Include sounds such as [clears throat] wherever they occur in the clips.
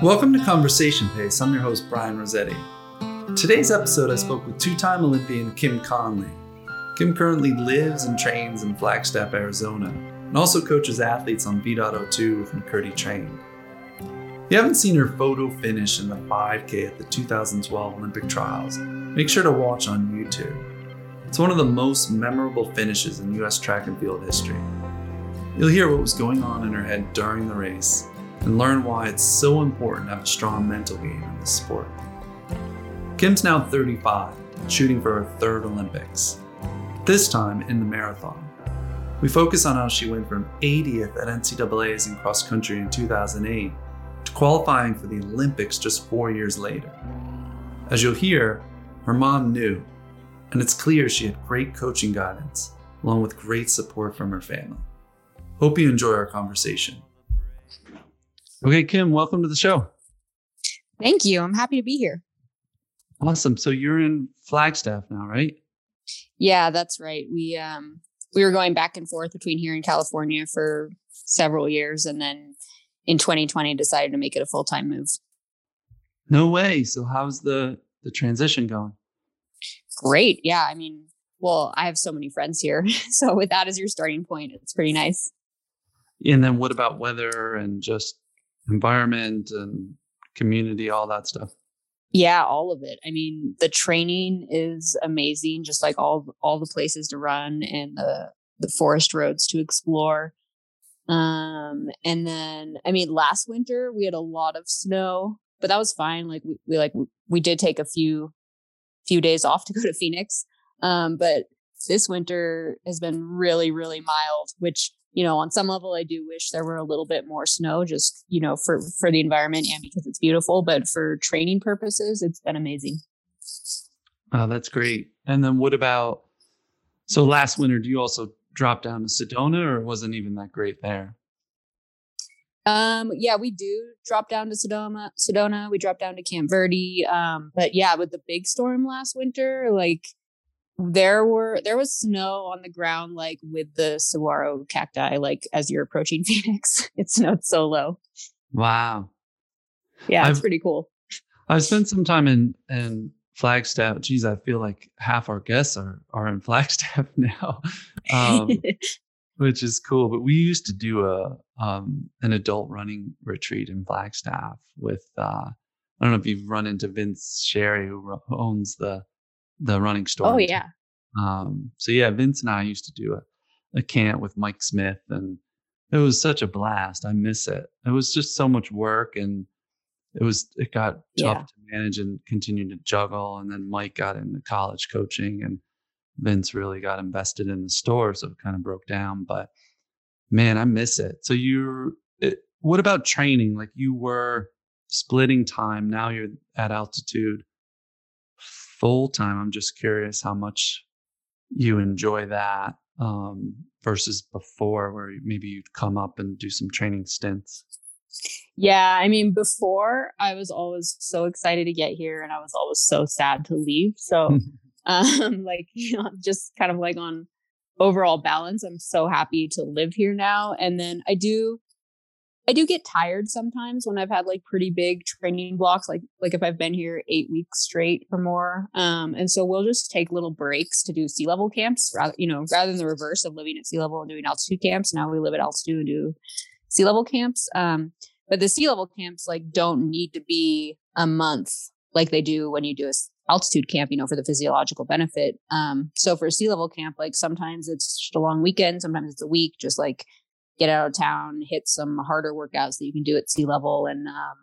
Welcome to Conversation Pace. I'm your host, Brian Rossetti. Today's episode, I spoke with two time Olympian Kim Conley. Kim currently lives and trains in Flagstaff, Arizona, and also coaches athletes on V.02 with McKirdy Train. If you haven't seen her photo finish in the 5K at the 2012 Olympic trials, make sure to watch on YouTube. It's one of the most memorable finishes in US track and field history. You'll hear what was going on in her head during the race and learn why it's so important to have a strong mental game in this sport. Kim's now 35, shooting for her third Olympics, this time in the marathon. We focus on how she went from 80th at NCAA's in cross country in 2008 to qualifying for the Olympics just four years later. As you'll hear, her mom knew, and it's clear she had great coaching guidance, along with great support from her family. Hope you enjoy our conversation. Okay, Kim, welcome to the show. Thank you. I'm happy to be here. Awesome. So you're in Flagstaff now, right? Yeah, that's right. We um we were going back and forth between here and California for several years and then in 2020 decided to make it a full-time move. No way. So how's the the transition going? Great. Yeah, I mean, well, I have so many friends here. [laughs] So with that as your starting point, it's pretty nice. And then what about weather and just environment and community, all that stuff? Yeah, all of it. I mean, the training is amazing, just like all all the places to run and the the forest roads to explore. Um, and then I mean, last winter we had a lot of snow, but that was fine. Like we, we like we did take a few few days off to go to Phoenix. Um, but this winter has been really, really mild, which you know, on some level, I do wish there were a little bit more snow, just you know, for for the environment and because it's beautiful. But for training purposes, it's been amazing. Oh, that's great. And then what about? So last winter, do you also drop down to Sedona, or wasn't even that great there? Um, yeah, we do drop down to Sedona. Sedona, we drop down to Camp Verde. Um, but yeah, with the big storm last winter, like there were there was snow on the ground like with the saguaro cacti like as you're approaching [laughs] phoenix. It snowed so low. Wow. Yeah it's I've, pretty cool. I've spent some time in in flagstaff. Geez i feel like half our guests are are in [laughs] flagstaff now um, [laughs] which is cool but we used to do a um, an adult running retreat in flagstaff with uh, i don't know if you've run into vince sherry who owns the the running store. Oh yeah. Um, so yeah, Vince and I used to do a, a camp with Mike Smith, and it was such a blast. I miss it. It was just so much work, and it was it got tough yeah. to manage and continue to juggle. And then Mike got into college coaching, and Vince really got invested in the store, so it kind of broke down. But man, I miss it. So you, what about training? Like you were splitting time. Now you're at altitude full time. I'm just curious how much you enjoy that um, versus before, where maybe you'd come up and do some training stints. Yeah, I mean, before I was always so excited to get here, and I was always so sad to leave. So, [laughs] [laughs] um, like you know, just kind of like on overall balance, I'm so happy to live here now. And then I do I do get tired sometimes when I've had like pretty big training blocks, like like if I've been here eight weeks straight or more. Um, and so we'll just take little breaks to do sea level camps, rather you know, rather than the reverse of living at sea level and doing altitude camps. Now we live at altitude and do sea level camps. Um, but the sea level camps like don't need to be a month like they do when you do a altitude camp, you know, for the physiological benefit. Um, so for a sea level camp, like sometimes it's just a long weekend, sometimes it's a week, just like get out of town, hit some harder workouts that you can do at sea level and um,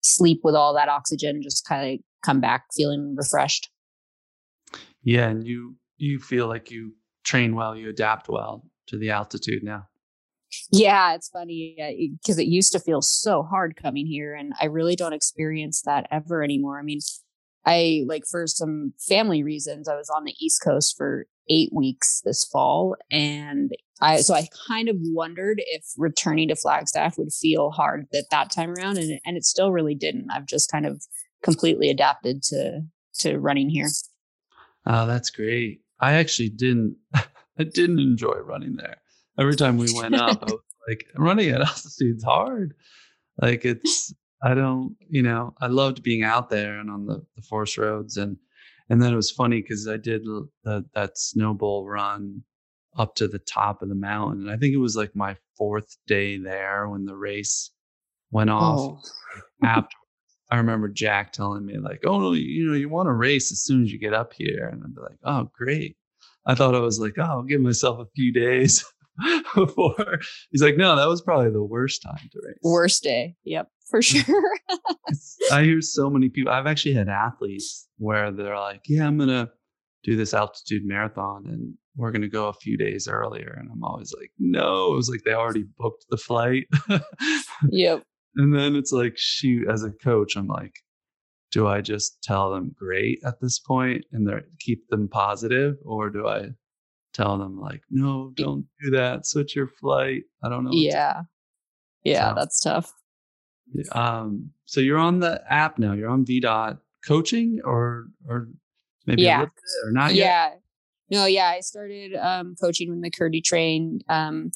sleep with all that oxygen, just kind of come back feeling refreshed. Yeah. And you, you feel like you train well, you adapt well to the altitude now. Yeah, it's funny because it used to feel so hard coming here, and I really don't experience that ever anymore. I mean, I like for some family reasons, I was on the East Coast for eight weeks this fall, and I so I kind of wondered if returning to Flagstaff would feel hard at that time around, and and it still really didn't. I've just kind of completely adapted to to running here. Oh, that's great. I actually didn't [laughs] I didn't enjoy running there. Every time we went up, I [laughs] was like, running at altitude's hard. Like it's I don't, you know, I loved being out there and on the, the forest roads. And, and then it was funny because I did the, that snowball run up to the top of the mountain. And I think it was like my fourth day there when the race went off. Oh. [laughs] After I remember Jack telling me like, "Oh no, you know, you want to race as soon as you get up here," and I'd be like, "Oh, great." I thought I was like, "Oh, I'll give myself a few days [laughs] before." He's like, "No, that was probably the worst time to race." Worst day. Yep, for mm. sure. I hear so many people. I've actually had athletes where they're like, "Yeah, I'm gonna do this altitude marathon, and we're gonna go a few days earlier," and I'm always like, "No." It was like they already booked the flight. [laughs] yep. And then it's like, shoot, as a coach, I'm like, do I just tell them great at this point and keep them positive, or do I tell them like, no, don't do that, switch your flight? I don't know. Yeah, yeah, so, that's tough. Um, so you're on the app now. You're on VDOT coaching, or or maybe yeah, or not yet. Yeah, no, yeah. I started um, coaching with McKirdy Train. Um,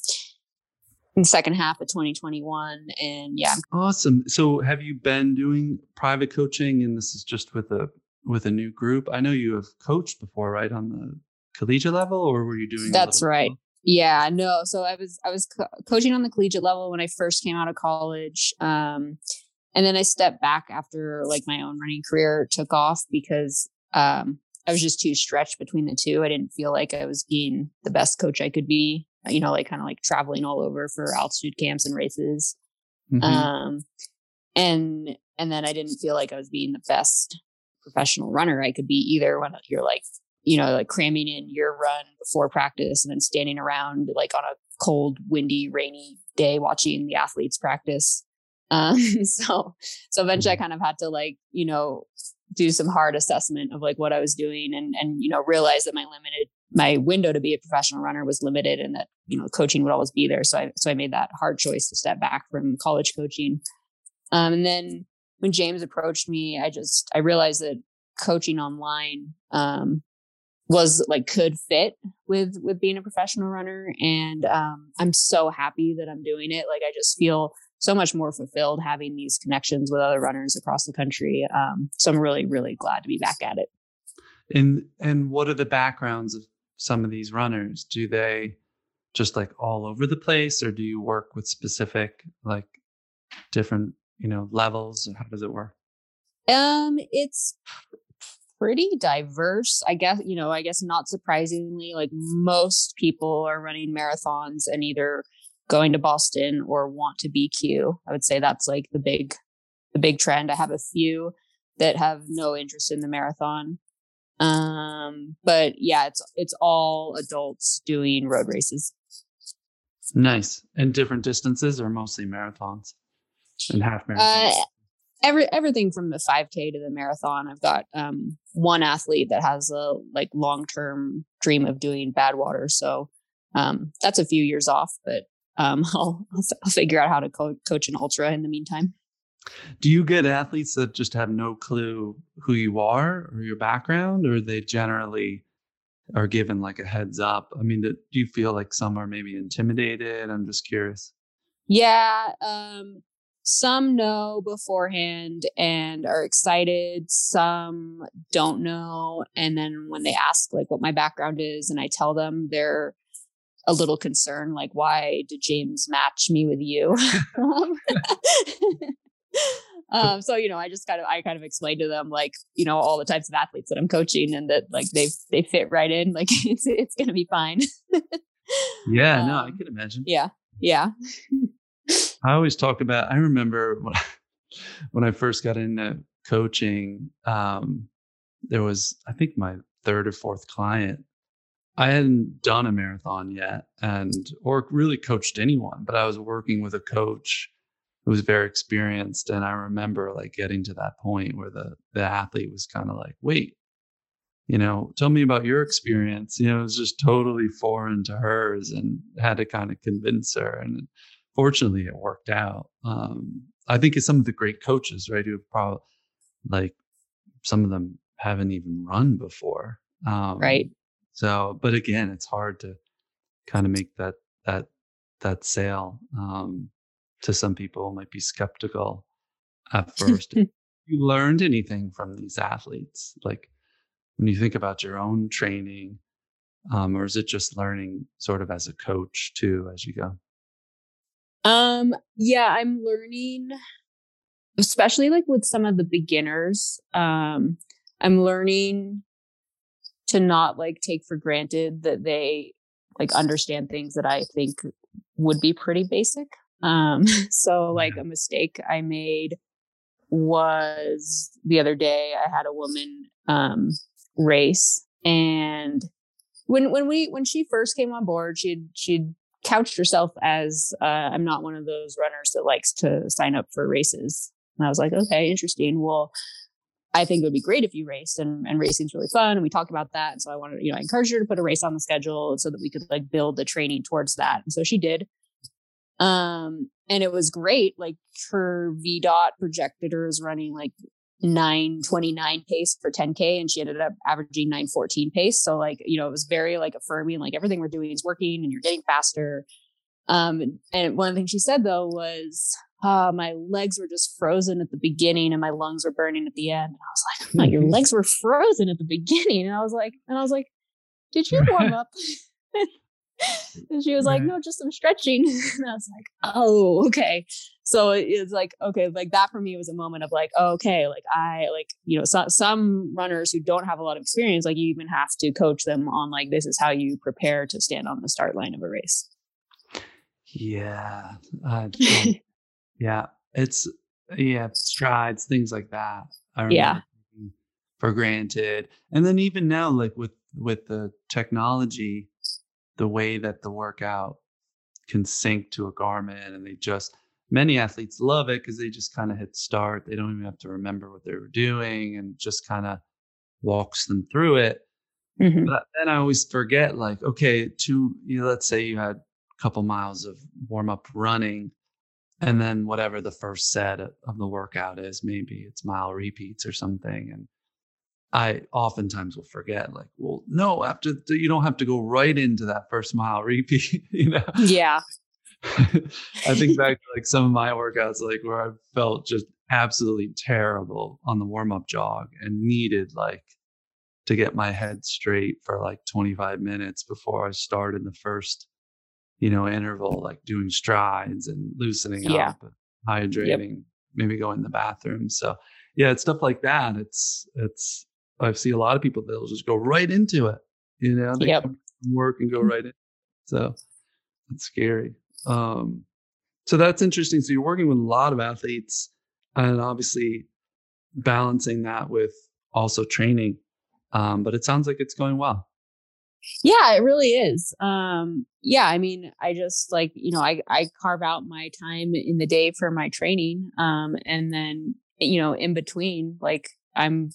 in the second half of 2021 and yeah awesome so have you been doing private coaching and this is just with a with a new group i know you have coached before right on the collegiate level or were you doing that's right yeah no so i was i was co- coaching on the collegiate level when i first came out of college um, and then i stepped back after like my own running career took off because um, i was just too stretched between the two i didn't feel like i was being the best coach i could be you know, like kind of like traveling all over for altitude camps and races. Mm-hmm. Um, and and then I didn't feel like I was being the best professional runner I could be either when you're like, you know, like cramming in your run before practice and then standing around like on a cold, windy, rainy day watching the athletes practice. Um, [laughs] so so eventually I mm-hmm. kind of had to like, you know, do some hard assessment of like what I was doing and and you know realize that my limited my window to be a professional runner was limited and that you know coaching would always be there so i so i made that hard choice to step back from college coaching um, and then when james approached me i just i realized that coaching online um, was like could fit with with being a professional runner and um, i'm so happy that i'm doing it like i just feel so much more fulfilled having these connections with other runners across the country um, so i'm really really glad to be back at it and and what are the backgrounds of some of these runners? Do they just like all over the place or do you work with specific like different, you know, levels? And how does it work? Um, it's pretty diverse. I guess, you know, I guess not surprisingly, like most people are running marathons and either going to Boston or want to BQ. I would say that's like the big the big trend. I have a few that have no interest in the marathon. Um, but yeah, it's it's all adults doing road races. Nice. And different distances or mostly marathons and half marathons? Uh, every everything from the 5k to the marathon. I've got um one athlete that has a like long-term dream of doing Badwater so um that's a few years off, but um [laughs] I'll I'll figure out how to co- coach an ultra in the meantime. Do you get athletes that just have no clue who you are or your background, or they generally are given like a heads up? I mean, do you feel like some are maybe intimidated? I'm just curious. Yeah. Um, some know beforehand and are excited. Some don't know. And then when they ask like what my background is and I tell them, they're a little concerned, like, why did James match me with you? [laughs] um, so you know, I just kind of I kind of explained to them like you know all the types of athletes that I'm coaching and that like they they fit right in. Like [laughs] it's it's gonna be fine. yeah, um, no, I um, can imagine. Yeah, yeah. [laughs] I always talk about. I remember when I, [laughs] when I first got into coaching. Um, there was I think my third or fourth client. I hadn't done a marathon yet, and or really coached anyone, but I was working with a coach who was very experienced. And I remember like getting to that point where the the athlete was kind of like, wait, you know, tell me about your experience. You know, it was just totally foreign to hers and had to kind of convince her. And fortunately it worked out. Um, I think it's some of the great coaches, right, who have probably like some of them haven't even run before. Um, right. So, but again, it's hard to kind of make that that that sale. Um, to some people might be skeptical. at first. [laughs] you learned anything from these athletes? Like when you think about your own training, um, or is it just learning sort of as a coach too as you go? Um, yeah, I'm learning, especially like with some of the beginners. Um, I'm learning to not like take for granted that they like understand things that I think would be pretty basic. Um, [laughs] so like a mistake I made was the other day I had a woman um race and when when we when she first came on board she'd she'd couched herself as uh, I'm not one of those runners that likes to sign up for races. And I was like, okay, interesting. Well, I think it would be great if you raced and, and racing's really fun. And we talked about that. And so I wanted, you know, I encouraged her to put a race on the schedule so that we could like build the training towards that. And so she did. Um, and it was great. Like her V dot projected her as running like 929 pace for 10k and she ended up averaging 914 pace. So like you know it was very like affirming like everything we're doing is working and you're getting faster. Um and one thing she said though was uh, my legs were just frozen at the beginning and my lungs were burning at the end. And i was like like your [laughs] legs were frozen at the beginning. And i was like and i was like did you warm up [laughs] [laughs] and she was like, no, just some stretching. [laughs] and I was like, oh, okay. So it's like, okay, like that for me was a moment of like, oh, okay, like I like, you know, so, some runners who don't have a lot of experience, like you even have to coach them on like, this is how you prepare to stand on the start line of a race. Yeah. Uh, [laughs] yeah. It's, yeah, strides, things like that. yeah. For granted. And then even now, like with, with the technology, the way that the workout can sync to a Garmin and they just many athletes love it because they just kind of hit start. They don't even have to remember what they were doing and just kind of walks them through it. Mm-hmm. But then I always forget, like, okay, to you know, let's say you had a couple miles of warm up running, and then whatever the first set of the workout is, maybe it's mile repeats or something, and I oftentimes will forget, like, well, no, after the, you don't have to go right into that first mile [laughs] repeat, you know? Yeah. [laughs] I think back [laughs] to like some of my workouts, like where I felt just absolutely terrible on the warm up jog and needed like to get my head straight for like 25 minutes before I started the first, you know, interval, like doing strides and loosening yeah. up, hydrating, yep. maybe going to the bathroom. So yeah, it's stuff like that. It's, it's, I see a lot of people that'll just go right into it. You know, they yep. work and go mm-hmm. right in. So it's scary. Um, so that's interesting. So you're working with a lot of athletes, and obviously balancing that with also training. Um, but it sounds like it's going well. Yeah, it really is. Um, yeah, I mean, I just like you know, I I carve out my time in the day for my training, um, and then you know, in between, like I'm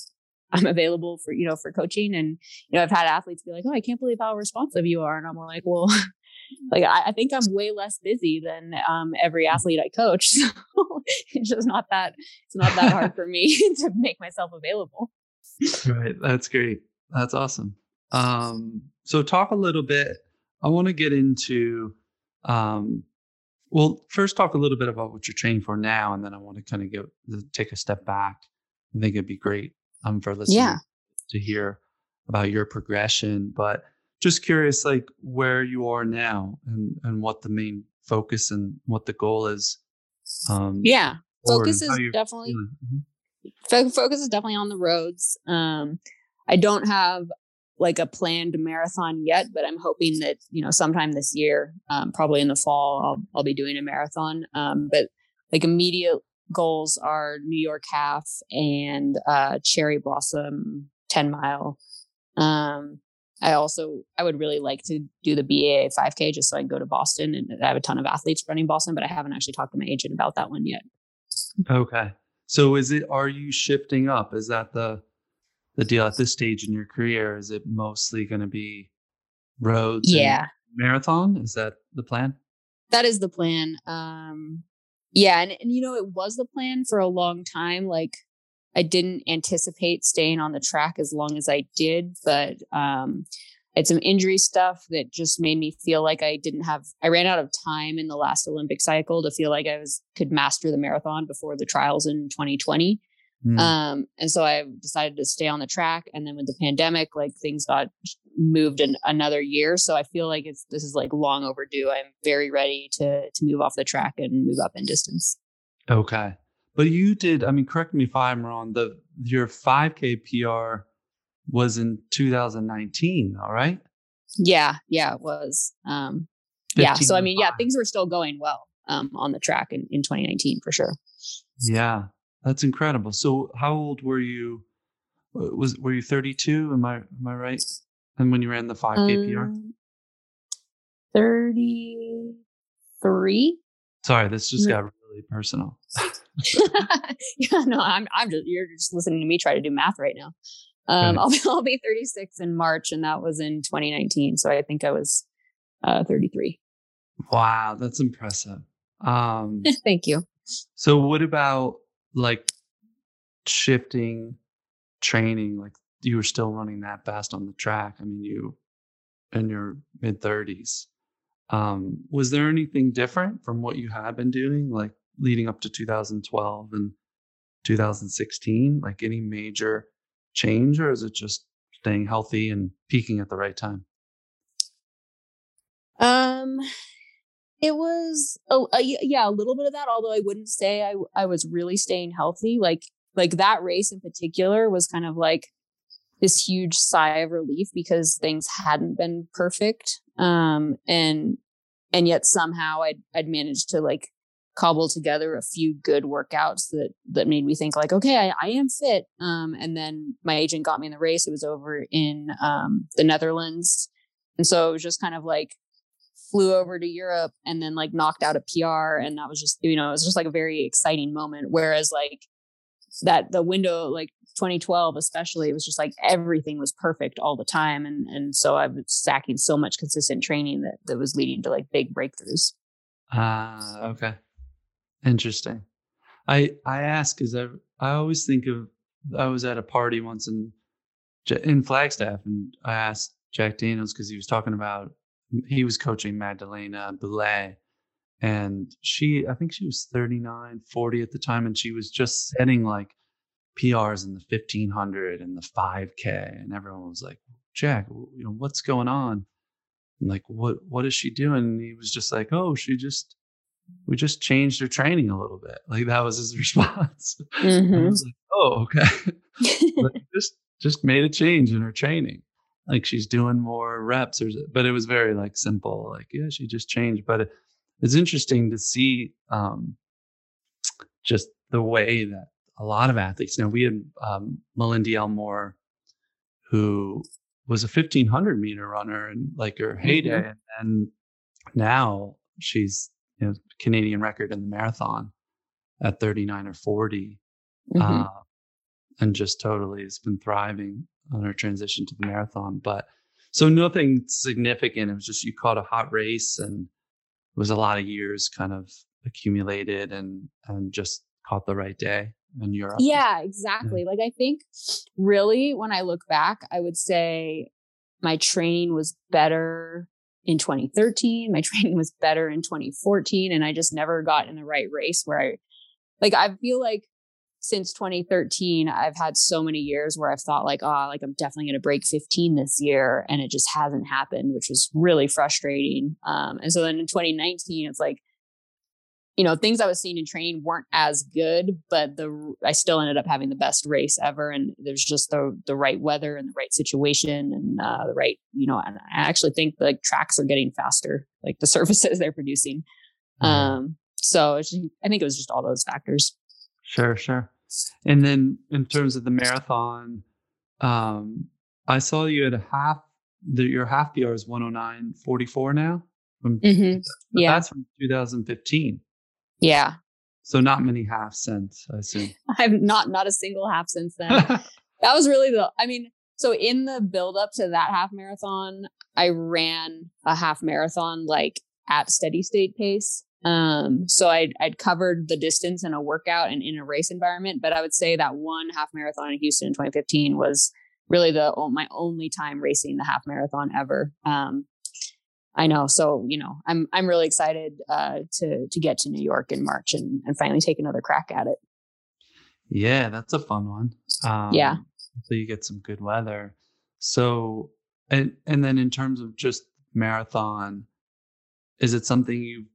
I'm available for, you know, for coaching. And, you know, I've had athletes be like, oh, I can't believe how responsive you are. And I'm like, well, [laughs] like, I, I, think I'm way less busy than um, every athlete I coach. [laughs] So it's just not that, it's not that hard for me [laughs] to make myself available. Right. That's great. That's awesome. Um, so talk a little bit. I want to get into, um, well, first talk a little bit about what you're training for now, and then I want to kind of get take a step back. I think it'd be great um, for listeners yeah. to hear about your progression. But just curious, like where you are now and, and what the main focus and what the goal is. Um, yeah, focus is definitely mm-hmm. focus is definitely on the roads. Um, I don't have like a planned marathon yet, but I'm hoping that you know sometime this year, um, probably in the fall, I'll I'll be doing a marathon. Um, but like immediate goals are New York Half and uh, Cherry Blossom 10 mile. Um, I also I would really like to do the BAA 5K just so I can go to Boston and I have a ton of athletes running Boston, but I haven't actually talked to my agent about that one yet. Okay. So is it are you shifting up? Is that the the deal at this stage in your career? Is it mostly going to be roads? Yeah. Marathon? Is that the plan? That is the plan. Um, yeah and, and you know it was the plan for a long time like i didn't anticipate staying on the track as long as i did but um had some injury stuff that just made me feel like I didn't have I ran out of time in the last Olympic cycle to feel like I was could master the marathon before the trials in 2020. Mm. Um, and so I decided to stay on the track. And then with the pandemic, like things got moved in another year. So I feel like it's this is like long overdue. I'm very ready to to move off the track and move up in distance. Okay. But you did, I mean, correct me if I'm wrong, the your 5K PR was in 2019, all right? Yeah, yeah, it was. Um yeah. So I mean, yeah, things were still going well um on the track in, in 2019 for sure. Yeah. That's incredible. So how old were you? Was were you 32? Am I am I right? And when you ran the 5K um, PR? 33. Sorry, this just got really personal. [laughs] yeah, no, I'm I'm just you're just listening to me try to do math right now. Um, I'll be [laughs] I'll be 36 in March, and that was in 2019. So I think I was uh, 33. Wow, that's impressive. Um, [laughs] Thank you. So, what about like shifting training? Like you were still running that fast on the track. I mean, you in your mid 30s. Um, was there anything different from what you had been doing, like leading up to 2012 and 2016? Like any major change, or is it just staying healthy and peaking at the right time? Um, it was a, a, yeah, a little bit of that. Although I wouldn't say I I was really staying healthy. Like like that race in particular was kind of like this huge sigh of relief because things hadn't been perfect. Um, and and yet somehow I'd I'd managed to like cobble together a few good workouts that that made me think like okay I, I am fit. Um, and then my agent got me in the race. It was over in um, the netherlands. And so it was just kind of like flew over to europe and then like knocked out a pr and that was just you know it was just like a very exciting moment. Whereas like that the window like 2012 especially it was just like everything was perfect all the time and and so i was stacking so much consistent training that that was leading to like big breakthroughs ah uh, okay Interesting. I I ask because I I always think of I was at a party once in in Flagstaff and I asked Jack Daniels because he was talking about he was coaching Magdalena Boulet and she I think she was 39 40 at the time and she was just setting like PRs in the 1500 and the 5k and everyone was like Jack you know what's going on like what what is she doing and he was just like oh she just we just changed her training a little bit. Like that was his [laughs] response. Mm-hmm. I was like, oh, okay. [laughs] [laughs] just just made a change in her training. Like she's doing more reps or but it was very like simple. Like, yeah, she just changed. But it, it's interesting to see um just the way that a lot of athletes now we had um Malindi Elmore who was a 1500 meter runner and like her heyday mm-hmm. and now she's you know, Canadian record in the marathon at 39 or 40. Mm-hmm. Uh, and just totally has been thriving on her transition to the marathon. But so nothing significant. It was just you caught a hot race and it was a lot of years kind of accumulated and and just caught the right day in Europe. Yeah, exactly. Yeah. Like I think really when I look back, I would say my training was better in 2013. My [laughs] training was better in 2014. And I just never got in the right race where I, like, I feel like since 2013, I've had so many years where I've thought, like, oh, like I'm definitely going to break 15 this year. And it just hasn't happened, which was really frustrating. Um, and so then in 2019, it's like, you know, things I was seeing in training weren't as good, but the I still ended up having the best race ever. And there's just the the right weather and the right situation and uh, the right, you know, and I actually think like tracks are getting faster, like the [laughs] surfaces they're producing. Mm-hmm. Um, so just, I think it was just all those factors. Sure, sure. And then in terms of the marathon, um, I saw you at a half. The, your half PR is 109.44 now. From, mm-hmm. Yeah, that's from 2015. Yeah. So not many half cents, I assume. [laughs] I've not not a single half since then. [laughs] that was really the I mean, so in the build up to that half marathon, I ran a half marathon like at steady state pace. Um, so I'd I'd covered the distance in a workout and in a race environment, but I would say that one half marathon in Houston in 2015 was really the my only time racing the half marathon ever. Um, I know. So, you know, I'm I'm really excited uh, to to get to New York in March and, and finally take another crack at it. Yeah, that's a fun one. Um, yeah. So you get some good weather. So and and then in terms of just marathon, is it something you've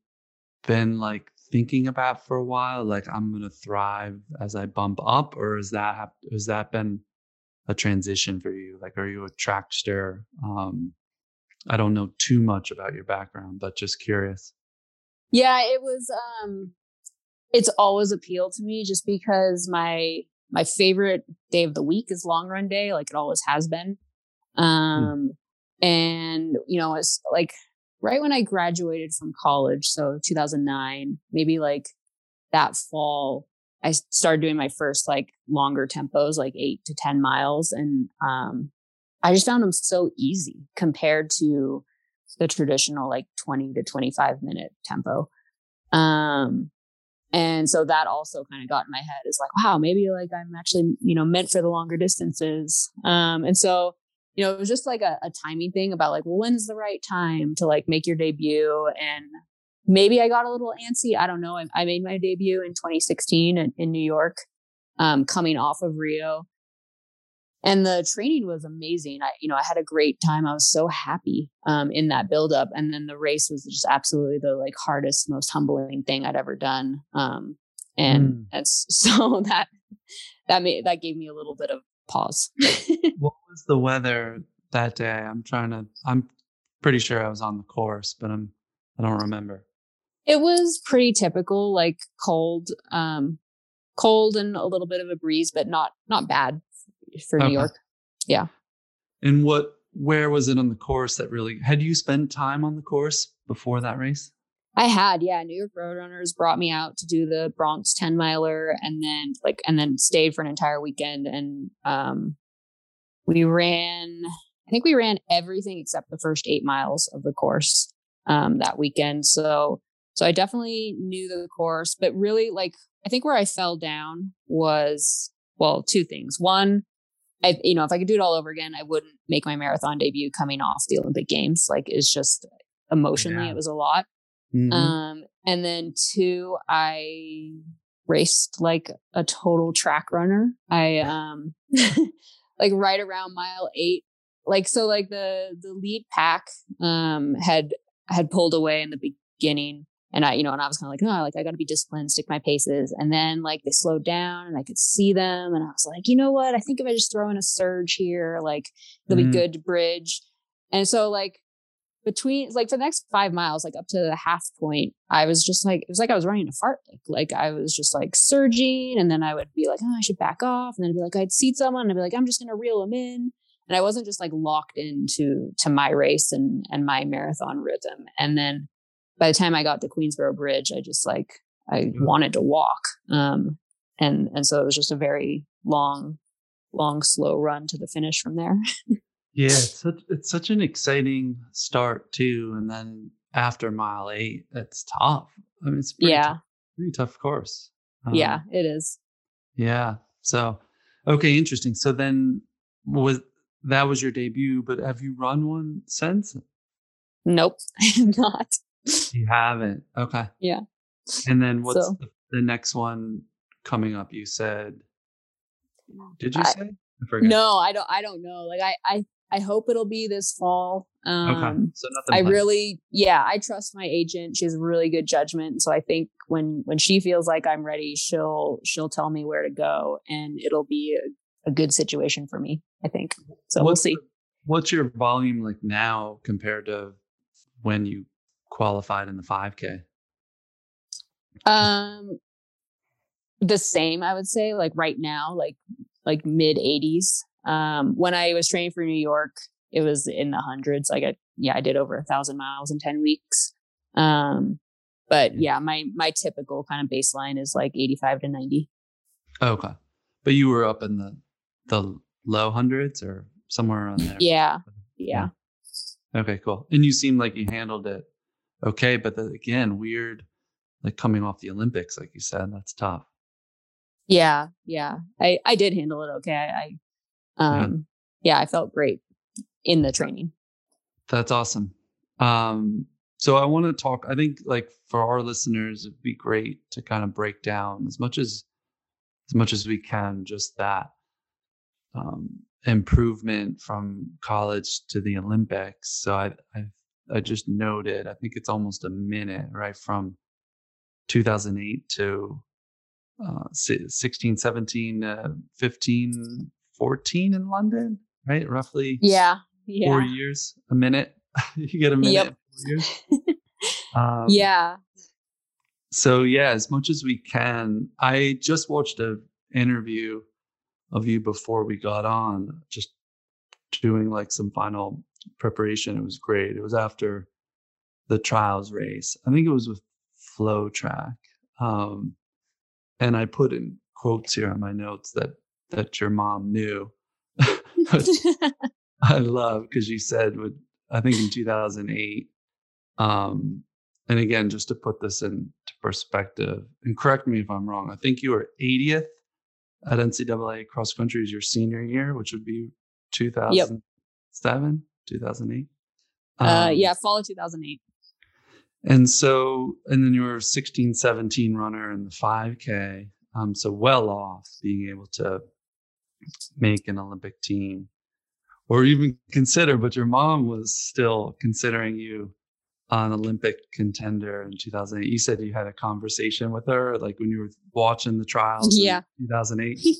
been like thinking about for a while? Like I'm gonna thrive as I bump up, or is that have, has that been a transition for you? Like, are you a trackster? Um, I don't know too much about your background, but just curious. Yeah, it was um it's always appealed to me just because my my favorite day of the week is long run day, like it always has been. Hmm. Um hmm. and you know, it's like right when I graduated from college, so 2009, maybe like that fall, I started doing my first like longer tempos, like eight to 10 miles. And um, I just found them so easy compared to the traditional like 20 to 25 minute tempo. Um, and so that also kind of got in my head is like, wow, maybe like I'm actually, you know, meant for the longer distances. Um, and so, you know, it was just like a, a timing thing about like, well, when's the right time to like make your debut? And maybe I got a little antsy. I don't know. I, I made my debut in 2016 in, in New York, um, coming off of Rio and the training was amazing. I, you know, I had a great time. I was so happy um, in that buildup, and then the race was just absolutely the like hardest, most humbling thing I'd ever done. Um, and mm. that's [laughs] so that that made that gave me a little bit of pause. [laughs] what was the weather that day? I'm trying to. I'm pretty sure I was on the course, but I'm. I don't remember. It was pretty typical, like cold, um, cold and a little bit of a breeze, but not not bad for okay. New York. Yeah. And what, where was it on the course that really, had you spent time on the course before that race? I had, yeah. New York Roadrunners brought me out to do the Bronx 10 miler and then like, and then stayed for an entire weekend. And um, we ran, I think we ran everything except the first eight miles of the course um, that weekend. So, so I definitely knew the course, but really like, I think where I fell down was, well, two things. One, I, you know, if I could do it all over again, I wouldn't make my marathon debut coming off the Olympic Games. Like, it's just emotionally, yeah. it was a lot. Mm-hmm. Um, and then two, I raced like a total track runner. I, um, [laughs] like right around mile eight, like, so like the, the lead pack, um, had, had pulled away in the beginning and I, you know, and I was kind of like, oh, like I got to be disciplined, stick my paces. And then like they slowed down and I could see them. And I was like, you know what? I think if I just throw in a surge here, like it'll mm. be good to bridge. And so like between like for the next five miles, like up to the half point, I was just like, it was like I was running a fart. Like, like I was just like surging. And then I would be like, oh, I should back off. And then I'd be like, I'd seat someone and I'd be like, I'm just going to reel them in. And I wasn't just like locked into to my race and and my marathon rhythm. And then by the time I got to Queensboro Bridge, I just like I mm-hmm. wanted to walk. Um, and and so it was just a very long, long, slow run to the finish from there. [laughs] yeah, [laughs] it's such it's such an exciting start too, and then after mile eight, it's tough. I mean, it's pretty yeah, tough, pretty tough course. Um, yeah, it is. Yeah. So, okay, interesting. So then, was that was your debut? But have you run one since? Nope, [laughs] I have not. You haven't. Okay. Yeah. And then what's so, the, the, next one coming up? You said. Did you I, say? I no, I don't. I don't know. Like I, I, I hope it'll be this fall. Um, okay. So nothing. I planned. really, yeah, I trust my agent. She has really good judgment. So I think when when she feels like I'm ready, she'll she'll tell me where to go, and it'll be a, a good situation for me. I think. So what's we'll see. what's your volume like now compared to when you qualified in the 5K? Um, the same, I would say. Like right now, like like mid 80s. Um, when I was training for New York, it was in the hundreds. Like, I, yeah, I did over a thousand miles in 10 weeks. Um, but yeah, my my typical kind of baseline is like 85 to 90. Okay, but you were up in the the low hundreds or somewhere around there. Yeah, yeah. Okay, cool. And you seem like you handled it okay. But the, again, weird, like coming off the Olympics, like you said, that's tough. Yeah, yeah. I I did handle it okay. I, I um yeah, I felt great in the training. That's awesome. Um, so I want to talk. I think like for our listeners, it'd be great to kind of break down as much as as much as we can just that um, improvement from college to the Olympics. So I I I just noted. I think it's almost a minute right from 2008 to uh, 16, 17, uh, 15, 14 in London, right? Roughly. Yeah. Yeah. Four years, a minute. [laughs] you get a minute. Yep. [laughs] um, yeah. So yeah, as much as we can. I just watched an interview of you before we got on, just doing like some final preparation. It was great. It was after the trials race. I think it was with FloTrack. Um, and I put in quotes here on my notes that that your mom knew. [laughs] [laughs] I love because you said with I think in 2008. Um, and again, just to put this into perspective, and correct me if I'm wrong. I think you were 80th at NCAA cross country as your senior year, which would be 2007, yep. 2008. Um, uh, yeah, fall of 2008. And so, and then you were 16, 17 runner in the 5K. Um, so well off being able to make an Olympic team or even consider, but your mom was still considering you an Olympic contender in 2008. You said you had a conversation with her, like when you were watching the trials. Yeah. 2008. [laughs]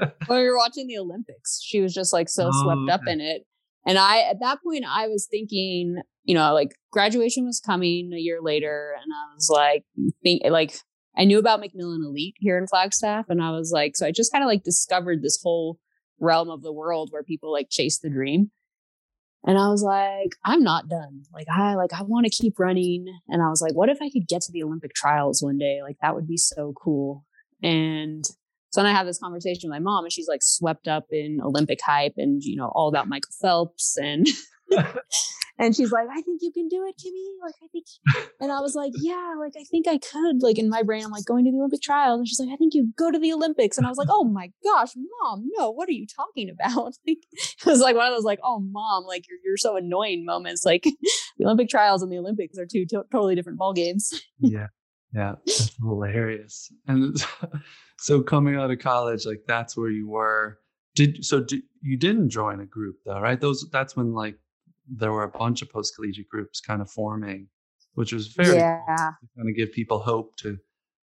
[laughs] when we were watching the Olympics, she was just like so oh, swept okay. up in it. And I, at that point, I was thinking, you know, like graduation was coming a year later, and I was like, think like I knew about McMillan Elite here in Flagstaff, and I was like, so I just kind of like discovered this whole realm of the world where people like chase the dream. And I was like, I'm not done. Like I like I want to keep running. And I was like, what if I could get to the Olympic trials one day? Like that would be so cool. And so then I have this conversation with my mom, and she's like swept up in Olympic hype and you know all about Michael Phelps and [laughs] [laughs] and she's like, I think you can do it, Kimmy. Like I think, [laughs] and I was like, yeah, like I think I could. Like in my brain, I'm like going to the Olympic trials, and she's like, I think you go to the Olympics, and I was like, oh my gosh, mom, no, what are you talking about? [laughs] Like it was like one of those like, oh mom, like you're you're so annoying moments. Like [laughs] the Olympic trials and the Olympics are two to- totally different ball games. yeah, yeah, that's hilarious. And so coming out of college, like that's where you were. Did so? Did, you didn't join a group though, right? Those that's when like there were a bunch of post collegiate groups kind of forming, which was very yeah. cool to kind of give people hope to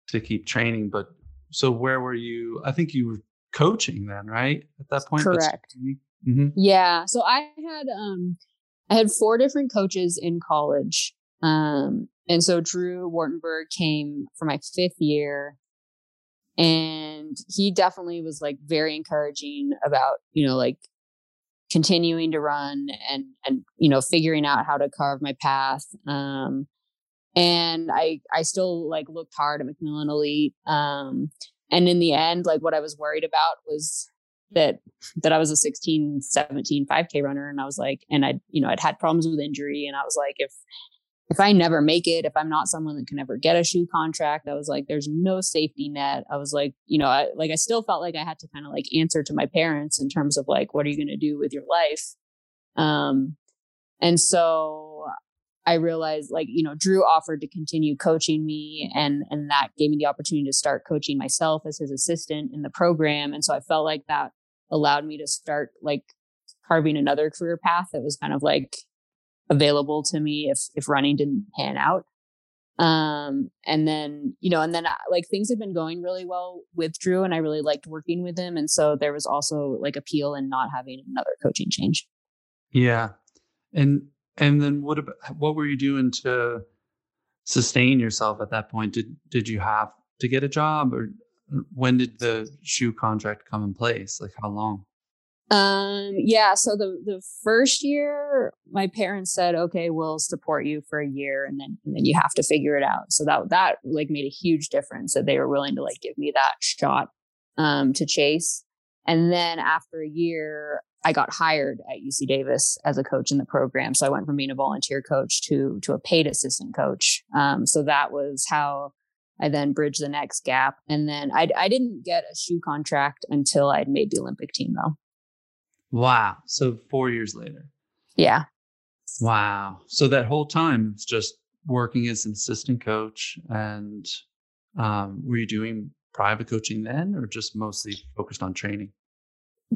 to keep training. But so where were you? I think you were coaching then, right? At that point, correct. Mm-hmm. Yeah. So I had um I had four different coaches in college. Um, and so Drew Wartenberg came for my fifth year and he definitely was like very encouraging about you know like continuing to run and and you know figuring out how to carve my path um and i i still like looked hard at mcmillan elite um and in the end like what i was worried about was that that i was a 16 17 5k runner and i was like and i you know i'd had problems with injury and i was like if if I never make it, if I'm not someone that can ever get a shoe contract, I was like, there's no safety net. I was like, you know, I like I still felt like I had to kind of like answer to my parents in terms of like, what are you going to do with your life? Um, and so I realized like, you know, Drew offered to continue coaching me and and that gave me the opportunity to start coaching myself as his assistant in the program. And so I felt like that allowed me to start like carving another career path that was kind of like available to me if if running didn't pan out. Um and then you know and then uh, like things had been going really well with drew and i really liked working with him and so there was also like appeal in not having another coaching change. Yeah. And and then what about what were you doing to sustain yourself at that point? Did did you have to get a job or when did the shoe contract come in place? Like how long um, yeah, so the the first year my parents said, "Okay, we'll support you for a year and then and then you have to figure it out." So that that like made a huge difference that they were willing to like give me that shot um to chase. And then after a year, I got hired at UC Davis as a coach in the program. So I went from being a volunteer coach to to a paid assistant coach. Um, so that was how I then bridged the next gap. And then I I didn't get a shoe contract until I'd made the Olympic team though. Wow. So four years later. Yeah. Wow. So that whole time it's just working as an assistant coach and um, were you doing private coaching then or just mostly focused on training?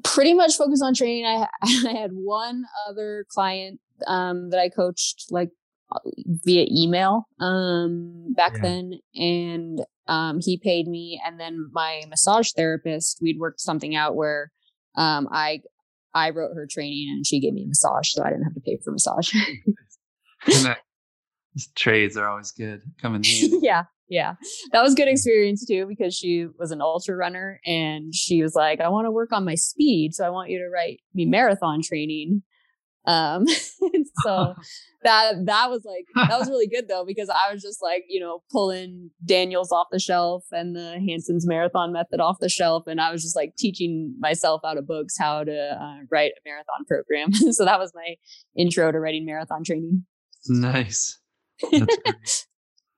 Pretty much focused on training. I, [laughs] I had one other client um, that I coached like uh, via email um, back yeah. then. And um, he paid me. And then my massage therapist, we'd worked something out where um, I I wrote her training and she gave me a massage, so I didn't have to pay for massage. [laughs] that, trades are always good coming in. [laughs] yeah, yeah, that was good experience too because she was an ultra runner and she was like, "I want to work on my speed, so I want you to write me marathon training." Um, [laughs] and so [laughs] that that was like that was [laughs] really good though because I was just like you know pulling Daniels off the shelf and the Hanson's marathon method off the shelf, and I was just like teaching myself out of books how to uh, write a marathon program. so that was my intro to writing marathon training. Nice.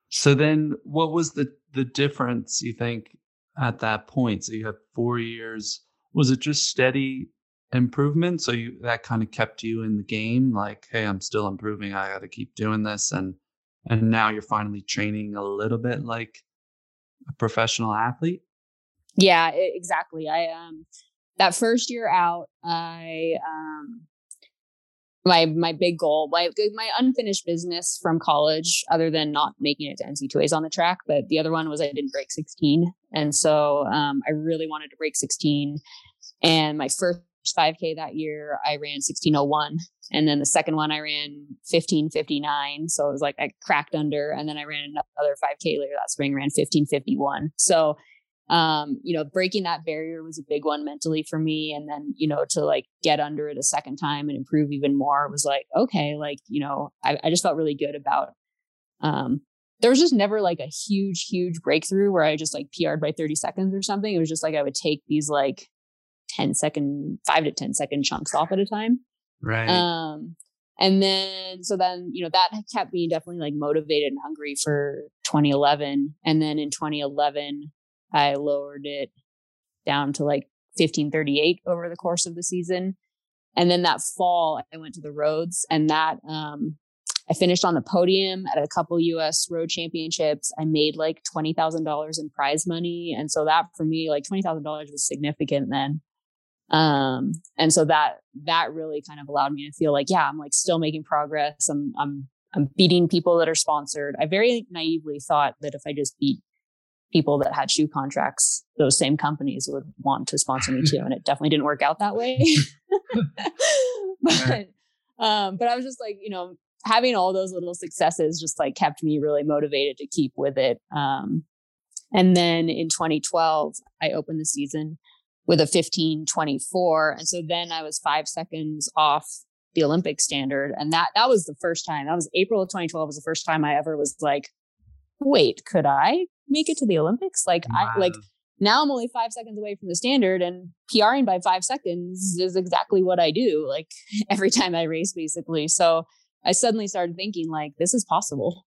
so then, what was the the difference you think at that point? So you had four years. Was it just steady improvement so you that kind of kept you in the game like hey i'm still improving i got to keep doing this and and now you're finally training a little bit like a professional athlete? Yeah exactly i um that first year out i um my my big goal my my unfinished business from college other than not making it to NCAAs on the track but the other one was i didn't break 16 and so um, i really wanted to break 16 and my first 5K that year, I ran 1601. And then the second one, I ran 1559. So it was like I cracked under. And then I ran another 5K later that spring, ran 1551. So, um, you know, breaking that barrier was a big one mentally for me. And then, you know, to like get under it a second time and improve even more was like, okay, like, you know, I, I just felt really good about, um, there was just never like a huge, huge breakthrough where I just like PR'd by 30 seconds or something. It was just like I would take these like 10 second, five to 10 second chunks off at a time. Right. Um, and then, so then, you know, that kept me definitely like motivated and hungry for 2011. And then in 2011, I lowered it down to like 1538 over the course of the season. And then that fall, I went to the roads and that, um, I finished on the podium at a couple US road championships. I made like $20,000 in prize money. And so that for me, like $20,000 was significant then. Um, and so that, that really kind of allowed me to feel like, yeah, I'm like still making progress. I'm, I'm, I'm beating people that are sponsored. I very naively thought that if I just beat people that had shoe contracts, those same companies would want to sponsor me too. [laughs] And it definitely didn't work out that way. [laughs] but, um, but I was just like, you know, having all those little successes just like kept me really motivated to keep with it. Um, and then in 2012, I opened the season with a 1524. And so then I was five seconds off the Olympic standard. And that that was the first time. That was April of 2012 was the first time I ever was like, wait, could I make it to the Olympics? Like wow. I like now I'm only five seconds away from the standard and PRing by five seconds is exactly what I do, like [laughs] every time I race, basically. So I suddenly started thinking like this is possible.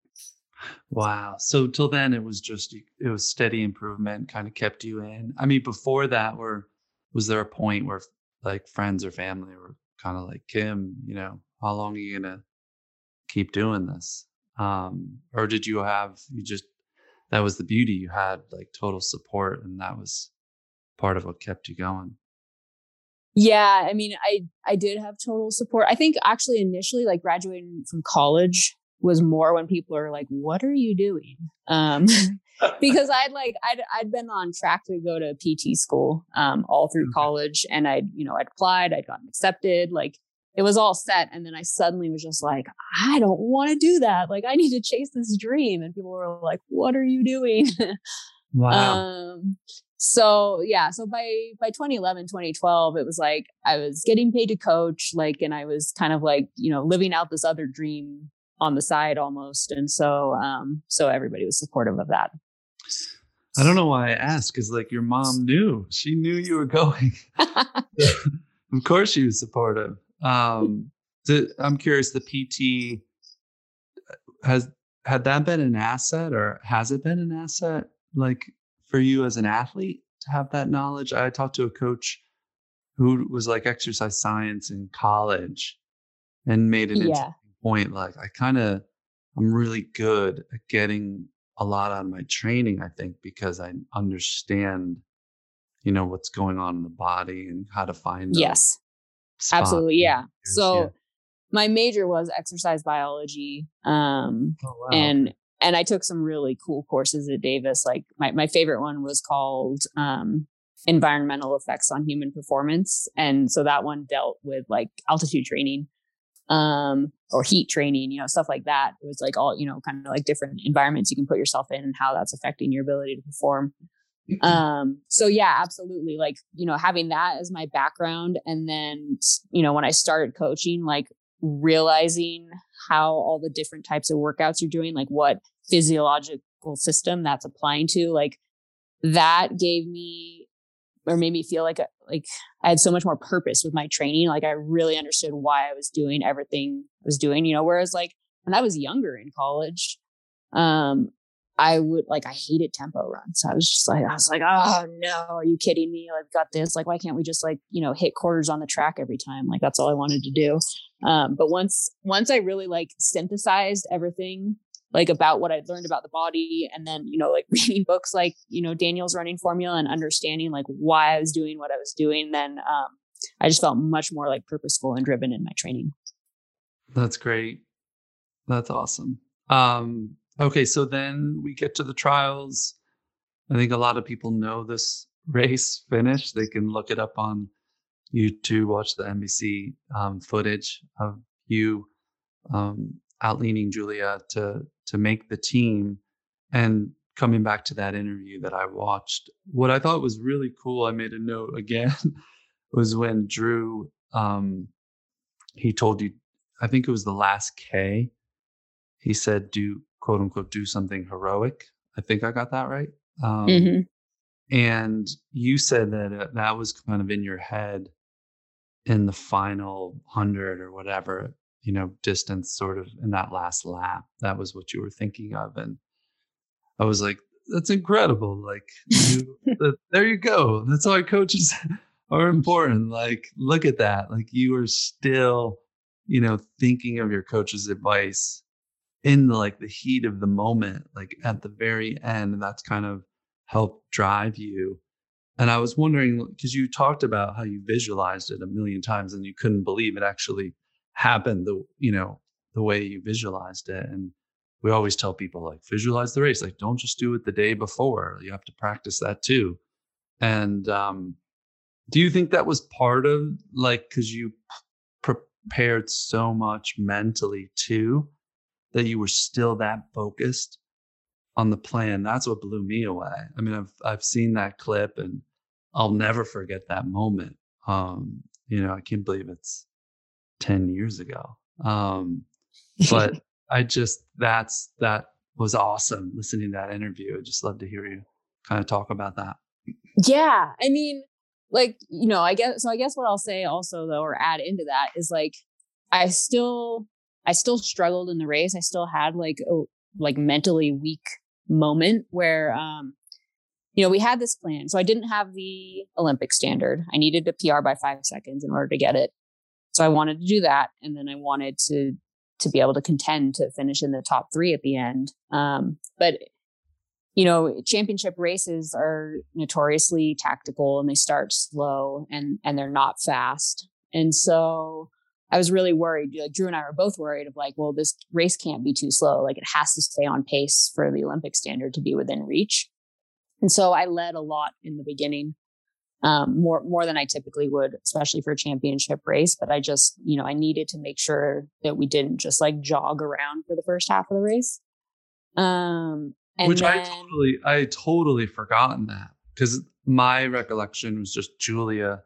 Wow. So till then it was just it was steady improvement kind of kept you in. I mean before that were was there a point where like friends or family were kind of like kim you know how long are you gonna keep doing this um or did you have you just that was the beauty you had like total support and that was part of what kept you going yeah i mean i i did have total support i think actually initially like graduating from college was more when people are like what are you doing um [laughs] [laughs] because I'd like I'd I'd been on track to go to PT school um, all through mm-hmm. college, and I'd you know I'd applied, I'd gotten accepted, like it was all set, and then I suddenly was just like I don't want to do that, like I need to chase this dream, and people were like, "What are you doing?" [laughs] Wow. um, so yeah, so by by 2011, 2012, it was like I was getting paid to coach, like, and I was kind of like you know living out this other dream on the side almost and so um so everybody was supportive of that I don't know why I asked because like your mom knew she knew you were [laughs] going. [laughs] of course, she was supportive. Um, the, I'm curious. The PT has had that been an asset, or has it been an asset, like for you as an athlete to have that knowledge? I talked to a coach who was like exercise science in college and made an Yeah. Point. Like, I kind of, I'm really good at getting a lot out of my training, I think, because I understand, you know, what's going on in the body and how to find Yes. Absolutely. Yeah. So yeah. my major was exercise biology. Um, Oh, wow. and and I took some really cool courses at Davis. Like my, my favorite one was called um, environmental effects on human performance. And so that one dealt with like altitude training um, or heat training, you know, stuff like that. It was like all, you know, kind of like different environments you can put yourself in and how that's affecting your ability to perform. Um, so yeah, absolutely. Like, you know, having that as my background. And then, you know, when I started coaching, like realizing how all the different types of workouts you're doing, like what physiological system that's applying to, like that gave me or made me feel like a, like I had so much more purpose with my training. Like I really understood why I was doing everything I was doing, you know, whereas like when I was younger in college, um, I would like I hated tempo runs. I was just like I was like, oh no, are you kidding me? I've got this. Like, why can't we just like you know hit quarters on the track every time? Like that's all I wanted to do. Um, but once once I really like synthesized everything like about what I'd learned about the body, and then you know like [laughs] reading books like you know Daniel's running formula and understanding like why I was doing what I was doing, then um, I just felt much more like purposeful and driven in my training. That's great. That's awesome. Um, okay, so then we get to the trials. I think a lot of people know this [laughs] race finish. They can look it up on YouTube, watch the NBC um, footage of you um, outleaning Julia to to make the team. And coming back to that interview that I watched, what I thought was really cool, I made a note [laughs] again, was when Drew um, he told you, I think it was the last K. He said, "Do quote unquote do something heroic." I think I got that right. Um, Mhm. and you said that uh, that was kind of in your head in the final hundred or whatever, you know, distance sort of in that last lap. That was what you were thinking of. And I was like, that's incredible. Like, you, [laughs] th- there you go. That's why coaches [laughs] are important. Like, look at that. Like, you are still, you know, thinking of your coach's advice in like the heat of the moment, like at the very end. And that's kind of helped drive you. And I was wondering because you talked about how you visualized it a million times and you couldn't believe it actually happened the you know the way you visualized it. And we always tell people like visualize the race, like don't just do it the day before. You have to practice that too. And um, do you think that was part of like because you prepared so much mentally too that you were still that focused on the plan. That's what blew me away. I mean, I've I've seen that clip and I'll never forget that moment. Um, you know, I can't believe it's 10 years ago. Um, but [laughs] I just that's that was awesome listening to that interview. I'd just love to hear you kind of talk about that. Yeah. I mean, like, you know, I guess so I guess what I'll say also though, or add into that is like I still I still struggled in the race. I still had like a like mentally weak moment where um you know, we had this plan. So I didn't have the Olympic standard. I needed a PR by five seconds in order to get it. So I wanted to do that. And then I wanted to to be able to contend to finish in the top three at the end. Um, but you know, championship races are notoriously tactical and they start slow and and they're not fast. And so I was really worried. Like Drew and I were both worried of like, well, this race can't be too slow. Like it has to stay on pace for the Olympic standard to be within reach. And so I led a lot in the beginning, um, more more than I typically would, especially for a championship race. But I just, you know, I needed to make sure that we didn't just like jog around for the first half of the race. Um, Which I totally I totally forgotten that because my recollection was just Julia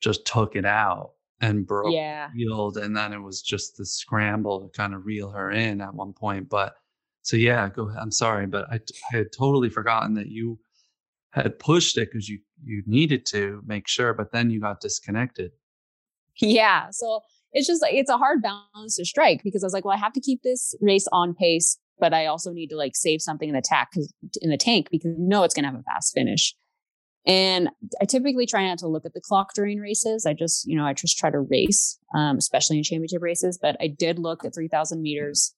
just took it out and broke yeah, field and then it was just the scramble to kind of reel her in at one point. But so yeah, go ahead. I'm sorry, but I, I had totally forgotten that you had pushed it because you you needed to make sure, but then you got disconnected. yeah. So it's just like it's a hard balance to strike because I was like, well, I have to keep this race on pace, but I also need to like save something in the tack in the tank because you know it's gonna have a fast finish. And I typically try not to look at the clock during races. I just, you know, I just try to race, um, especially in championship races. But I did look at 3,000 meters,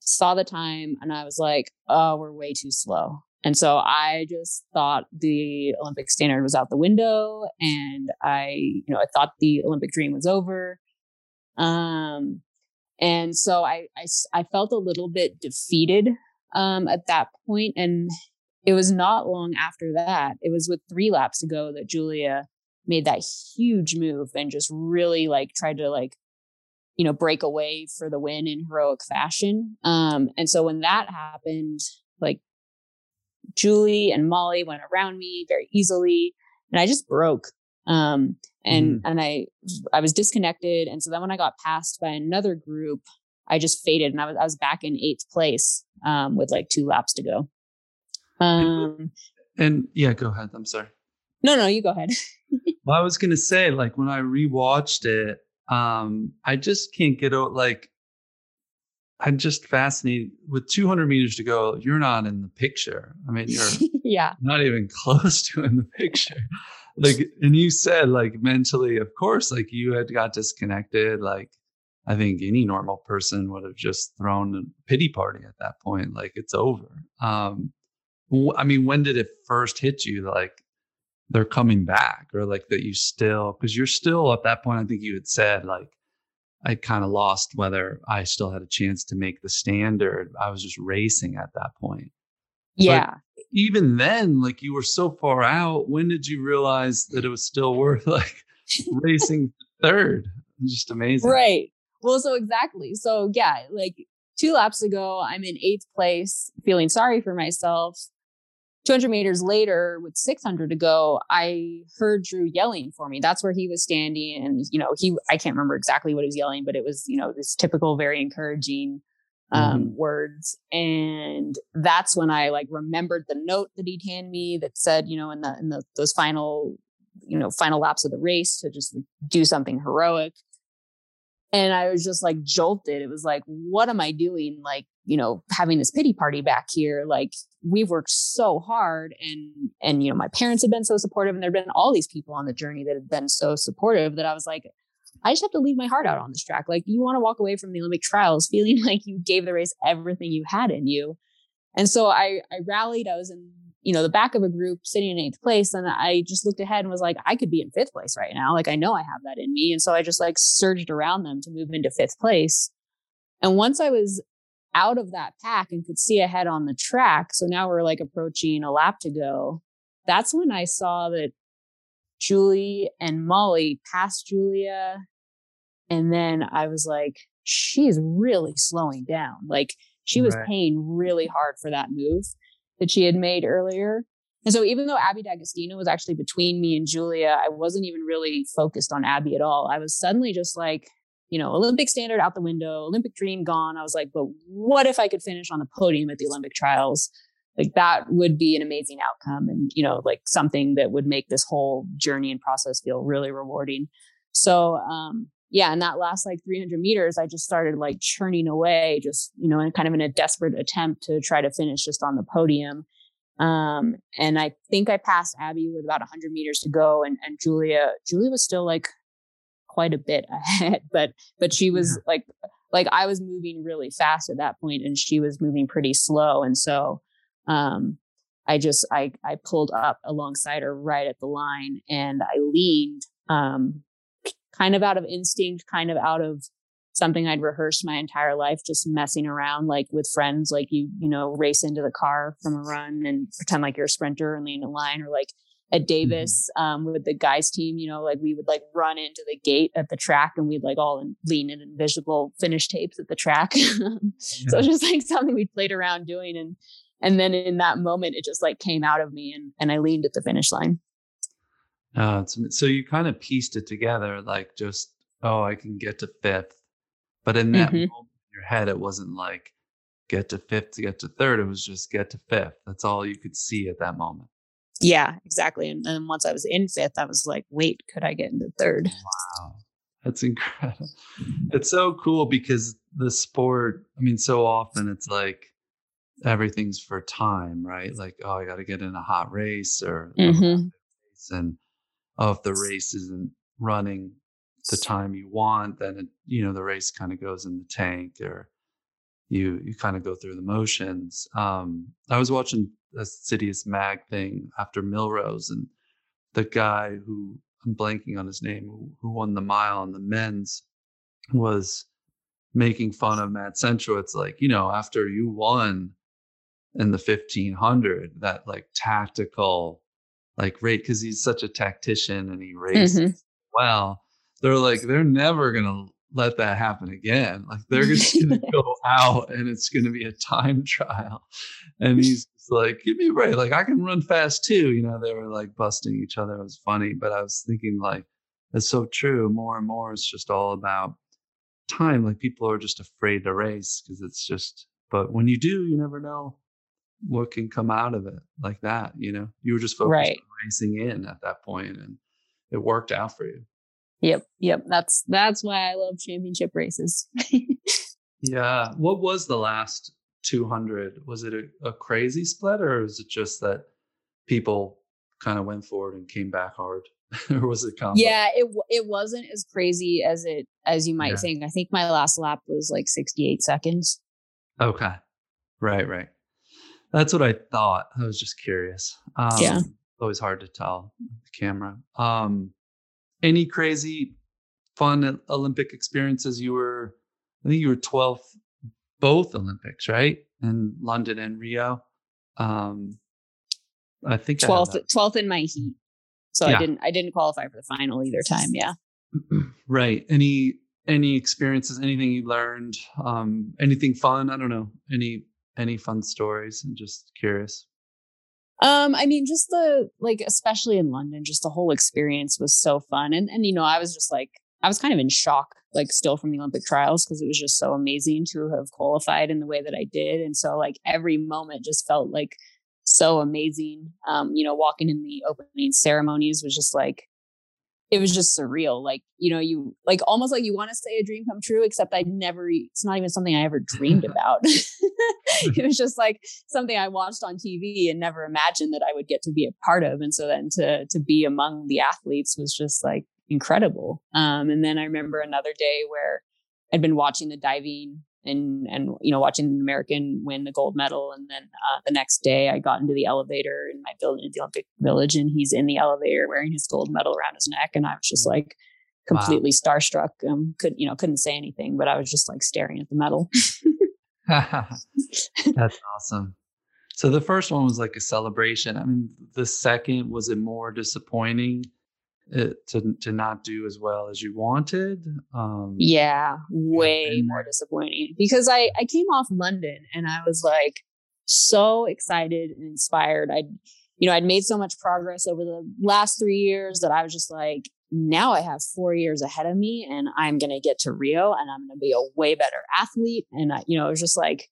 saw the time, and I was like, oh, we're way too slow. And so I just thought the Olympic standard was out the window. And I, you know, I thought the Olympic dream was over. Um, and so I, I, I felt a little bit defeated um, at that point. And it was not long after that, it was with three laps to go that Julia made that huge move and just really like tried to like, you know, break away for the win in heroic fashion. Um, and so when that happened, like Julie and Molly went around me very easily and I just broke. Um, and, mm. and I, I was disconnected. And so then when I got passed by another group, I just faded and I was, I was back in eighth place, um, with like two laps to go. Um, and yeah, go ahead. I'm sorry. No, no, you go ahead. [laughs] well, I was going to say, like when I rewatched it, um, I just can't get out, like, I'm just fascinated with 200 meters to go. You're not in the picture. I mean, you're [laughs] yeah, not even [laughs] close to in the picture. Like, and you said like mentally, of course, like you had got disconnected. Like, I think any normal person would have just thrown a pity party at that point. Like, it's over. Um, I mean, when did it first hit you? Like, they're coming back, or like that you still, because you're still at that point. I think you had said like I kind of lost whether I still had a chance to make the standard. I was just racing at that point. Yeah. But even then, like you were so far out, when did you realize that it was still worth [laughs] like racing [laughs] third? Just amazing. Right. Well, so exactly. So yeah, like two laps ago, I'm in eighth place, feeling sorry for myself. 200 meters later with 600 to go i heard drew yelling for me. That's where he was standing and you know he i can't remember exactly what he was yelling but it was you know this typical very encouraging um, mm-hmm. words. And that's when i like remembered the note that he'd hand me that said you know in the in the those final you know final laps of the race to just do something heroic. And i was just like jolted. It was like what am i doing like you know having this pity party back here? Like we've worked so hard and and you know my parents have been so supportive and there've been all these people on the journey that have been so supportive that i was like i just have to leave my heart out on this track. Like you want to walk away from the olympic trials [laughs] feeling like you gave the race everything you had in you. And so i i rallied. I was in you know the back of a group sitting in eighth place and i just looked ahead and was like i could be in fifth place right now. Like i know i have that in me. And so i just like surged around them to move into fifth place. And once i was out of that pack and could see ahead on the track. So now we're like approaching a lap to go. That's when I saw that Julie and Molly passed Julia. And then I was like, she's really slowing down. Like she was right. paying really hard for that move that she had made earlier. And so even though Abby D'Agostino was actually between me and Julia, I wasn't even really focused on Abby at all. I was suddenly just like, you know, Olympic standard out the window, Olympic dream gone. I was like, but what if I could finish on the podium at the Olympic trials? Like that would be an amazing outcome and, you know, like something that would make this whole journey and process feel really rewarding. So, um, yeah, and that last like 300 meters, I just started like churning away, just, you know, in kind of in a desperate attempt to try to finish just on the podium. Um, and I think I passed Abby with about 100 meters to go, and, and Julia, Julia was still like quite a bit [laughs] ahead, but but she was like like I was moving really fast at that point and she was moving pretty slow. And so um I just I I pulled up alongside her right at the line and I leaned um kind of out of instinct, kind of out of something I'd rehearsed my entire life, just messing around like with friends, like you, you know, race into the car from a run and pretend like you're a sprinter and lean in line or like at mm-hmm. Davis um, with the guys team, you know, like we would like run into the gate at the track and we'd like all in, lean in invisible finish tapes at the track. [laughs] so just like something we played around doing. And, and then in that moment, it just like came out of me and, and I leaned at the finish line. Uh, so you kind of pieced it together, like just, oh, I can get to fifth. But in that mm-hmm. moment in your head, it wasn't like get to fifth to get to third. It was just get to fifth. That's all you could see at that moment. Yeah, exactly. And then once I was in fifth, I was like, wait, could I get into third? Wow. That's incredible. It's so cool because the sport, I mean, so often it's like everything's for time, right? Like, oh, I got to get in a hot race or mm-hmm. and oh if the race isn't running the time you want then it, you know the race kind of goes in the tank or you you kind of go through the motions um i was watching a Citius mag thing after Millrose, and the guy who i'm blanking on his name who, who won the mile on the men's was making fun of matt centrowitz like you know after you won in the 1500 that like tactical like rate because he's such a tactician and he races mm-hmm. well they're like they're never gonna let that happen again like [laughs] they're just gonna go out and it's gonna be a time trial. And he's like give me a break like i can run fast too you know they were like busting each other it was funny but i was thinking like it's so true more and more it's just all about time like people are just afraid to race because it's just but when you do you never know what can come out of it like that you know? You were just focused right. on racing in at that point and it worked out for you yep yep that's that's why i love championship races [laughs] yeah what was the last 200 was it a, a crazy split or was it just that people kind of went forward and came back hard [laughs] or was it combo? yeah it it wasn't as crazy as it as you might yeah. think i think my last lap was like 68 seconds okay right right that's what I thought. I was just curious. Um, yeah. Always hard to tell the camera. Um, any crazy fun Olympic experiences? You were, I think you were 12th, both Olympics, right? In London and Rio. Um, I think 12th, 12th in my heat. So yeah. I didn't, I didn't qualify for the final either time. Yeah. [clears throat] right. Any, any experiences, anything you learned, um, anything fun? I don't know. Any any fun stories? I'm just curious. Um, I mean, just the like, especially in London, just the whole experience was so fun. And and you know, I was just like, I was kind of in shock, like still from the Olympic trials, because it was just so amazing to have qualified in the way that I did. And so like every moment just felt like so amazing. Um, you know, walking in the opening ceremonies was just like it was just surreal. Like, you know, you like almost like you want to say a dream come true, except I never, it's not even something I ever dreamed [laughs] about. [laughs] [laughs] it was just like something I watched on TV and never imagined that I would get to be a part of. And so then to, to be among the athletes was just like incredible. Um, and then I remember another day where I'd been watching the diving and and you know watching an American win the gold medal, and then uh, the next day I got into the elevator in my building at the Olympic Village, and he's in the elevator wearing his gold medal around his neck, and I was just like completely wow. starstruck. Um, could you know couldn't say anything, but I was just like staring at the medal. [laughs] [laughs] That's awesome. So the first one was like a celebration. I mean, the second was it more disappointing? it, to to not do as well as you wanted. Um, yeah, way more disappointing because I I came off London and I was like so excited and inspired. I you know I'd made so much progress over the last three years that I was just like now I have four years ahead of me and I'm gonna get to Rio and I'm gonna be a way better athlete. And I, you know it was just like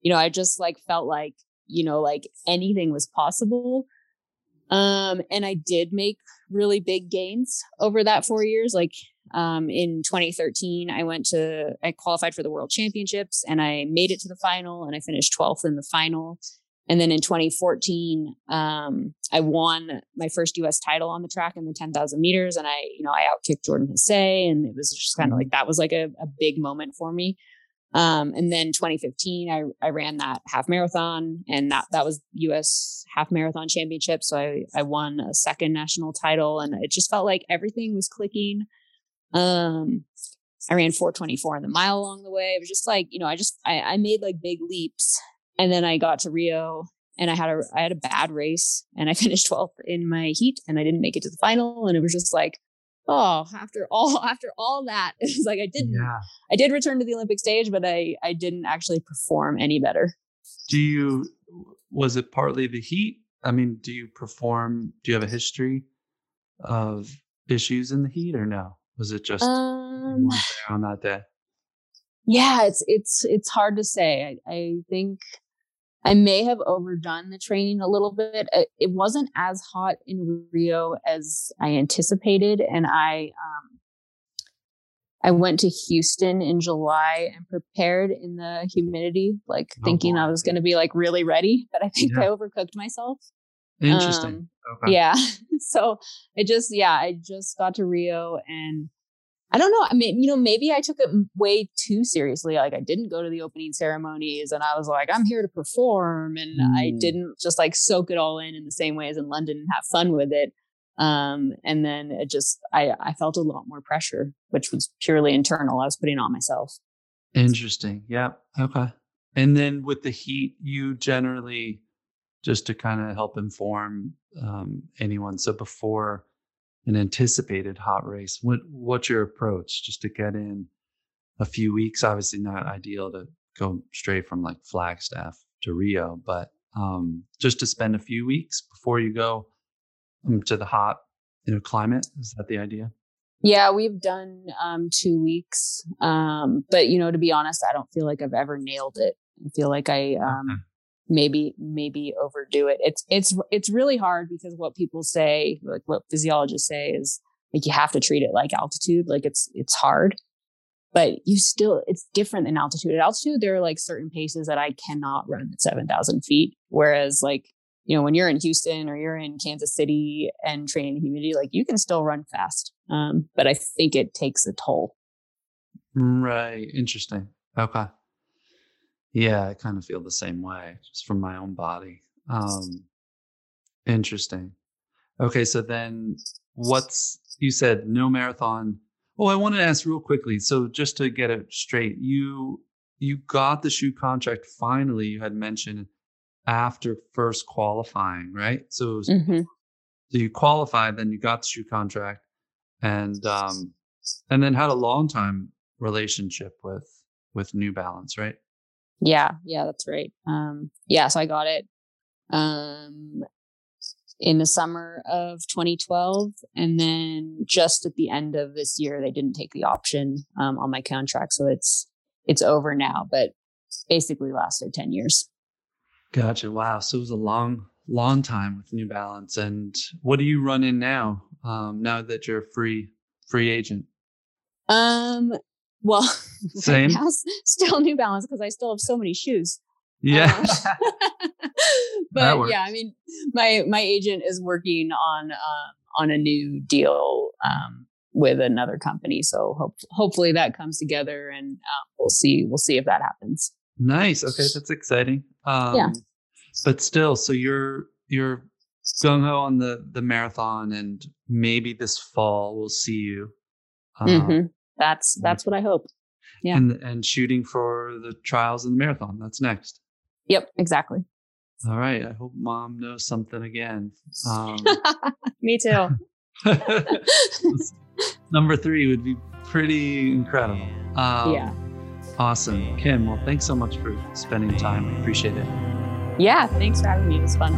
you know I just like felt like you know like anything was possible um, and I did make really big gains over that four years. Like um, in 2013, I went to, I qualified for the world championships and I made it to the final and I finished 12th in the final. And then in 2014, um, I won my first US title on the track in the 10,000 meters. And I, you know, I outkicked Jordan Hasay. And it was just kind of mm-hmm. like, that was like a, a big moment for me. Um, and then 2015, I, I ran that half marathon and that, that was US half marathon championship. So I, I won a second national title and it just felt like everything was clicking. Um, I ran 424 in the mile along the way. It was just like, you know, I just, I, I made like big leaps and then I got to Rio and I had a, I had a bad race and I [laughs] finished 12th in my heat and I didn't make it to the final. And it was just like, oh, after all, [laughs] after all that, [laughs] it was like I didn't, yeah. I did return to the Olympic stage, but I, I didn't actually perform any better. Do you, was it partly the heat? I mean, do you perform, do you have a history of issues in the heat or no? Was it just um, on that day? Yeah, it's, it's, it's hard to say. I, I think, I may have overdone the training a little bit. It wasn't as hot in Rio as I anticipated, and I um, I went to Houston in July and prepared in the humidity, like oh, thinking boy. I was going to be like really ready, but I think yeah. I overcooked myself. Interesting. Um, okay. Yeah. [laughs] so I just, yeah, I just got to Rio and I don't know. I mean, you know, maybe I took it way too seriously. Like I didn't go to the opening ceremonies and I was like, I'm here to perform. And mm. I didn't just like soak it all in in the same way as in London and have fun with it. Um, and then it just, I, I felt a lot more pressure, which was purely internal. I was putting on myself. Interesting. Yeah. Okay. And then with the heat, you generally, just to kind of help inform um, anyone. So before an anticipated hot race, what what's your approach? Just to get in a few weeks. Obviously, not ideal to go straight from like Flagstaff to Rio, but um, just to spend a few weeks before you go um, to the hot, you know, climate. Is that the idea? Yeah, we've done um, two weeks, um, but you know, to be honest, I don't feel like I've ever nailed it. I feel like I um, okay. Maybe maybe overdo it. It's it's it's really hard because what people say, like what physiologists say, is like you have to treat it like altitude. Like it's it's hard, but you still it's different than altitude. At altitude, there are like certain paces that I cannot run at seven thousand feet, whereas like you know, when you're in Houston or you're in Kansas City and training humidity, like you can still run fast. Um, but I think it takes a toll. Right. Interesting. Okay. Yeah, I kind of feel the same way just from my own body. Um, interesting. Okay. So then what's, you said no marathon. Oh, I wanted to ask real quickly. So just to get it straight, you, you got the shoe contract finally, you had mentioned after first qualifying, right? So, was, mm-hmm. so you qualified, then you got the shoe contract, and um, and then had a long time relationship with with New Balance, right? Yeah, yeah, that's right. Um, yeah, so I got it um, in the summer of 2012, and then just at the end of this year, they didn't take the option um, on my contract, so it's it's over now. But basically lasted 10 years. Gotcha. Wow. So it was a long, long time with New Balance. And what do you run in now? Um, now that you're a free free agent? Um. Well, [laughs] same. Right [laughs] still New Balance because I still have so many shoes. Yeah. Um, [laughs] but yeah, I mean, my my agent is working on uh, on a new deal um, with another company, so hope, hopefully that comes together, and uh, we'll see we'll see if that happens. Nice. Okay, that's exciting. Um, yeah. But still, so you're you're gung ho on the the marathon, and maybe this fall we'll see you. Mm-hmm. That's that's what I hope. Yeah. And and shooting for the trials and the marathon. That's next. Yep. Exactly. All right. I hope mom knows something again. Um, [laughs] Me too. [laughs] number three would be pretty incredible. Um, yeah. Awesome. Kim, well, thanks so much for spending time. I appreciate it. Yeah, thanks for having me. It was fun.